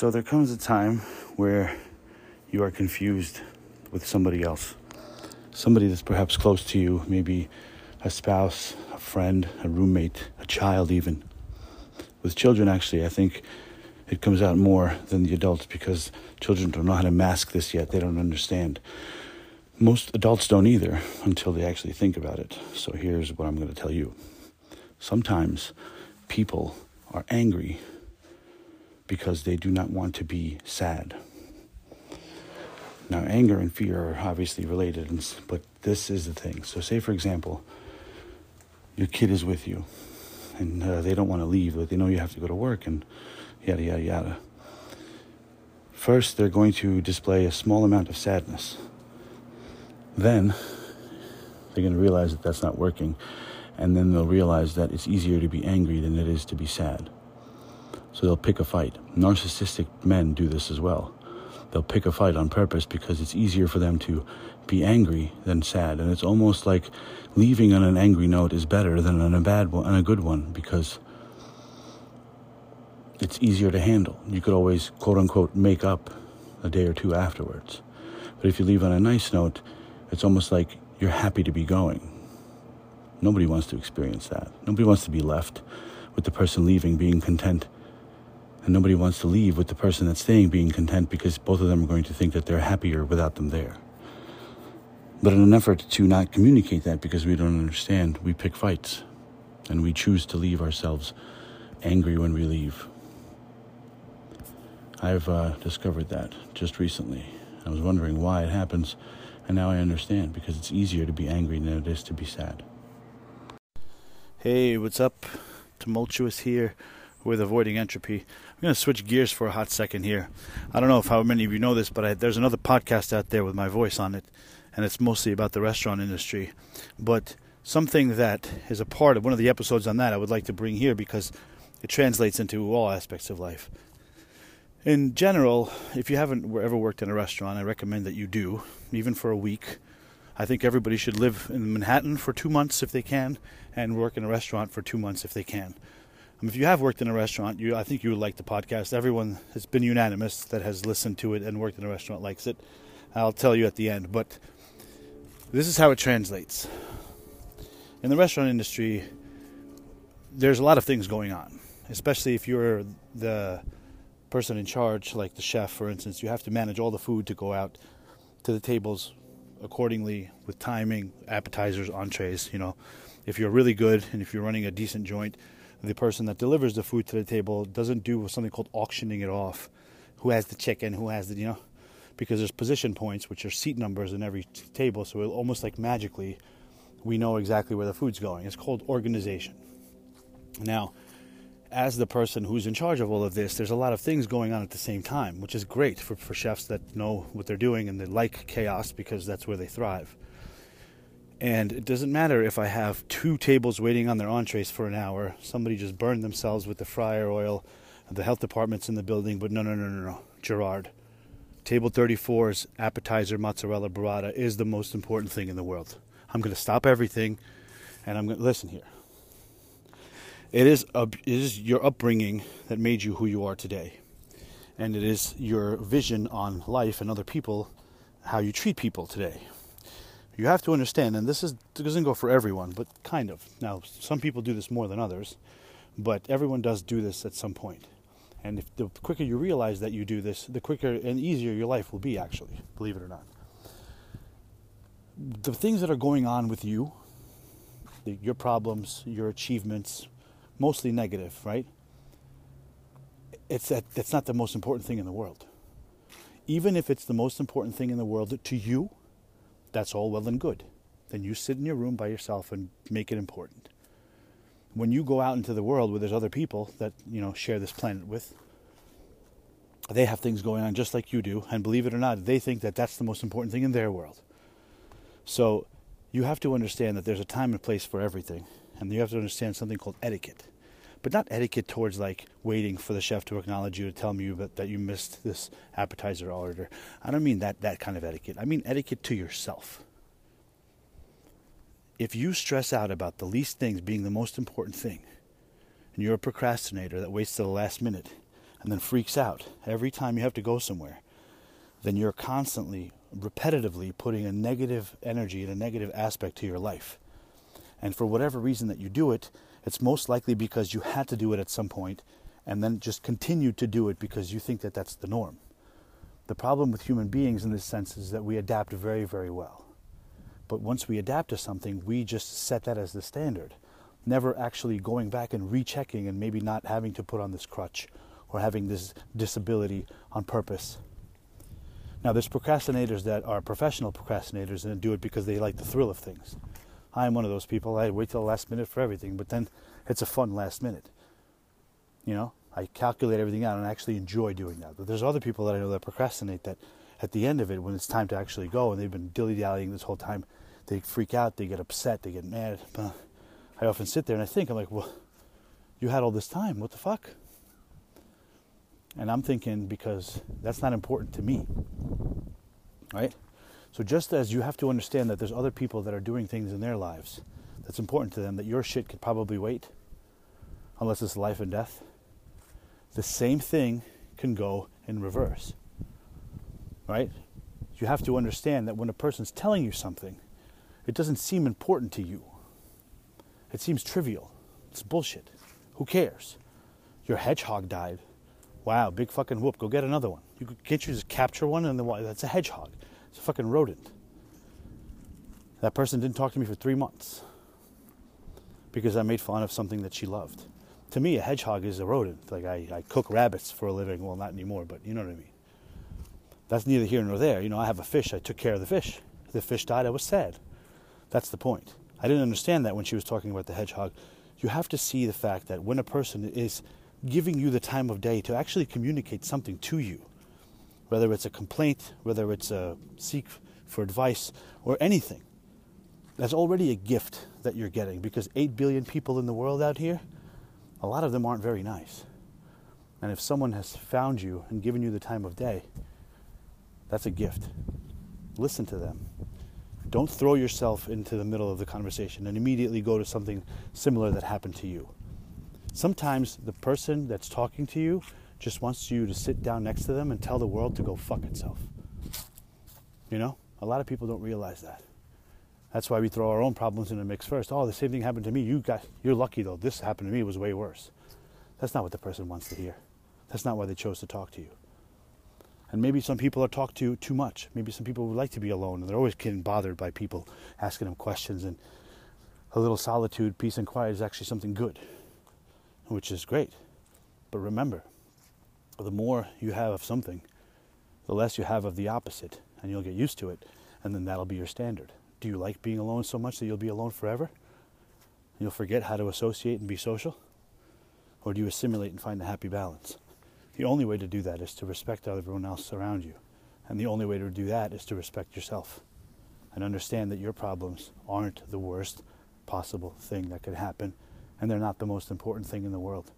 So there comes a time where you are confused with somebody else. Somebody that's perhaps close to you, maybe a spouse, a friend, a roommate, a child, even. With children, actually, I think it comes out more than the adults because children don't know how to mask this yet. They don't understand. Most adults don't either until they actually think about it. So here's what I'm going to tell you. Sometimes people are angry because they do not want to be sad. Now, anger and fear are obviously related, but this is the thing. So, say for example, your kid is with you and uh, they don't want to leave, but they know you have to go to work and yada, yada, yada. First, they're going to display a small amount of sadness. Then, they're going to realize that that's not working, and then they'll realize that it's easier to be angry than it is to be sad. So they'll pick a fight. Narcissistic men do this as well. They'll pick a fight on purpose because it's easier for them to be angry than sad. And it's almost like leaving on an angry note is better than on a bad one, on a good one, because it's easier to handle. You could always, quote unquote, make up a day or two afterwards. But if you leave on a nice note, it's almost like you're happy to be going. Nobody wants to experience that. Nobody wants to be left with the person leaving being content. And nobody wants to leave with the person that's staying being content because both of them are going to think that they're happier without them there. But in an effort to not communicate that because we don't understand, we pick fights and we choose to leave ourselves angry when we leave. I've uh, discovered that just recently. I was wondering why it happens, and now I understand because it's easier to be angry than it is to be sad. Hey, what's up? Tumultuous here with Avoiding Entropy. I'm going to switch gears for a hot second here. I don't know if how many of you know this, but I, there's another podcast out there with my voice on it, and it's mostly about the restaurant industry. But something that is a part of one of the episodes on that I would like to bring here because it translates into all aspects of life in general, if you haven't ever worked in a restaurant, I recommend that you do, even for a week. I think everybody should live in Manhattan for two months if they can, and work in a restaurant for two months if they can. Um, if you have worked in a restaurant, you I think you would like the podcast. Everyone has been unanimous that has listened to it and worked in a restaurant likes it. I'll tell you at the end, but this is how it translates. In the restaurant industry, there's a lot of things going on, especially if you're the person in charge, like the chef, for instance, you have to manage all the food to go out to the tables accordingly with timing, appetizers, entrees. You know, if you're really good and if you're running a decent joint, the person that delivers the food to the table doesn't do something called auctioning it off. Who has the chicken? Who has the, you know? Because there's position points, which are seat numbers in every t- table. So almost like magically, we know exactly where the food's going. It's called organization. Now, as the person who's in charge of all of this, there's a lot of things going on at the same time, which is great for, for chefs that know what they're doing and they like chaos because that's where they thrive. And it doesn't matter if I have two tables waiting on their entrees for an hour, somebody just burned themselves with the fryer oil, the health department's in the building, but no, no, no, no, no. Gerard, table 34's appetizer mozzarella burrata is the most important thing in the world. I'm going to stop everything and I'm going to listen here it is, a, it is your upbringing that made you who you are today. And it is your vision on life and other people, how you treat people today. You have to understand, and this is, doesn't go for everyone, but kind of. Now, some people do this more than others, but everyone does do this at some point. And if the quicker you realize that you do this, the quicker and easier your life will be, actually, believe it or not. The things that are going on with you, the, your problems, your achievements, mostly negative, right? It's that that's not the most important thing in the world. Even if it's the most important thing in the world to you, that's all well and good. Then you sit in your room by yourself and make it important. When you go out into the world where there's other people that, you know, share this planet with, they have things going on just like you do, and believe it or not, they think that that's the most important thing in their world. So you have to understand that there's a time and place for everything, and you have to understand something called etiquette but not etiquette towards like waiting for the chef to acknowledge you to tell you that, that you missed this appetizer order. I don't mean that that kind of etiquette. I mean etiquette to yourself. If you stress out about the least things being the most important thing, and you're a procrastinator that waits till the last minute, and then freaks out every time you have to go somewhere, then you're constantly, repetitively putting a negative energy and a negative aspect to your life. And for whatever reason that you do it, it's most likely because you had to do it at some point and then just continued to do it because you think that that's the norm. The problem with human beings in this sense is that we adapt very, very well. But once we adapt to something, we just set that as the standard, never actually going back and rechecking and maybe not having to put on this crutch or having this disability on purpose. Now, there's procrastinators that are professional procrastinators and do it because they like the thrill of things. I am one of those people. I wait till the last minute for everything, but then it's a fun last minute. You know, I calculate everything out and I actually enjoy doing that. But there's other people that I know that procrastinate that at the end of it, when it's time to actually go and they've been dilly dallying this whole time, they freak out, they get upset, they get mad. I often sit there and I think, I'm like, well, you had all this time. What the fuck? And I'm thinking, because that's not important to me. Right? So just as you have to understand that there's other people that are doing things in their lives that's important to them, that your shit could probably wait, unless it's life and death, the same thing can go in reverse. Right? You have to understand that when a person's telling you something, it doesn't seem important to you. It seems trivial. It's bullshit. Who cares? Your hedgehog died. Wow, big fucking whoop. Go get another one. You can't you just capture one and then that's a hedgehog. It's a fucking rodent. That person didn't talk to me for three months because I made fun of something that she loved. To me, a hedgehog is a rodent. Like I, I cook rabbits for a living. Well, not anymore, but you know what I mean. That's neither here nor there. You know, I have a fish. I took care of the fish. The fish died. I was sad. That's the point. I didn't understand that when she was talking about the hedgehog. You have to see the fact that when a person is giving you the time of day to actually communicate something to you, whether it's a complaint, whether it's a seek for advice, or anything. That's already a gift that you're getting because 8 billion people in the world out here, a lot of them aren't very nice. And if someone has found you and given you the time of day, that's a gift. Listen to them. Don't throw yourself into the middle of the conversation and immediately go to something similar that happened to you. Sometimes the person that's talking to you just wants you to sit down next to them and tell the world to go fuck itself. You know? A lot of people don't realize that. That's why we throw our own problems in the mix first. Oh, the same thing happened to me. You got you're lucky though. This happened to me it was way worse. That's not what the person wants to hear. That's not why they chose to talk to you. And maybe some people are talked to too much. Maybe some people would like to be alone and they're always getting bothered by people asking them questions and a little solitude, peace and quiet is actually something good, which is great. But remember, the more you have of something, the less you have of the opposite, and you'll get used to it, and then that'll be your standard. Do you like being alone so much that you'll be alone forever? You'll forget how to associate and be social? Or do you assimilate and find a happy balance? The only way to do that is to respect everyone else around you. And the only way to do that is to respect yourself and understand that your problems aren't the worst possible thing that could happen and they're not the most important thing in the world.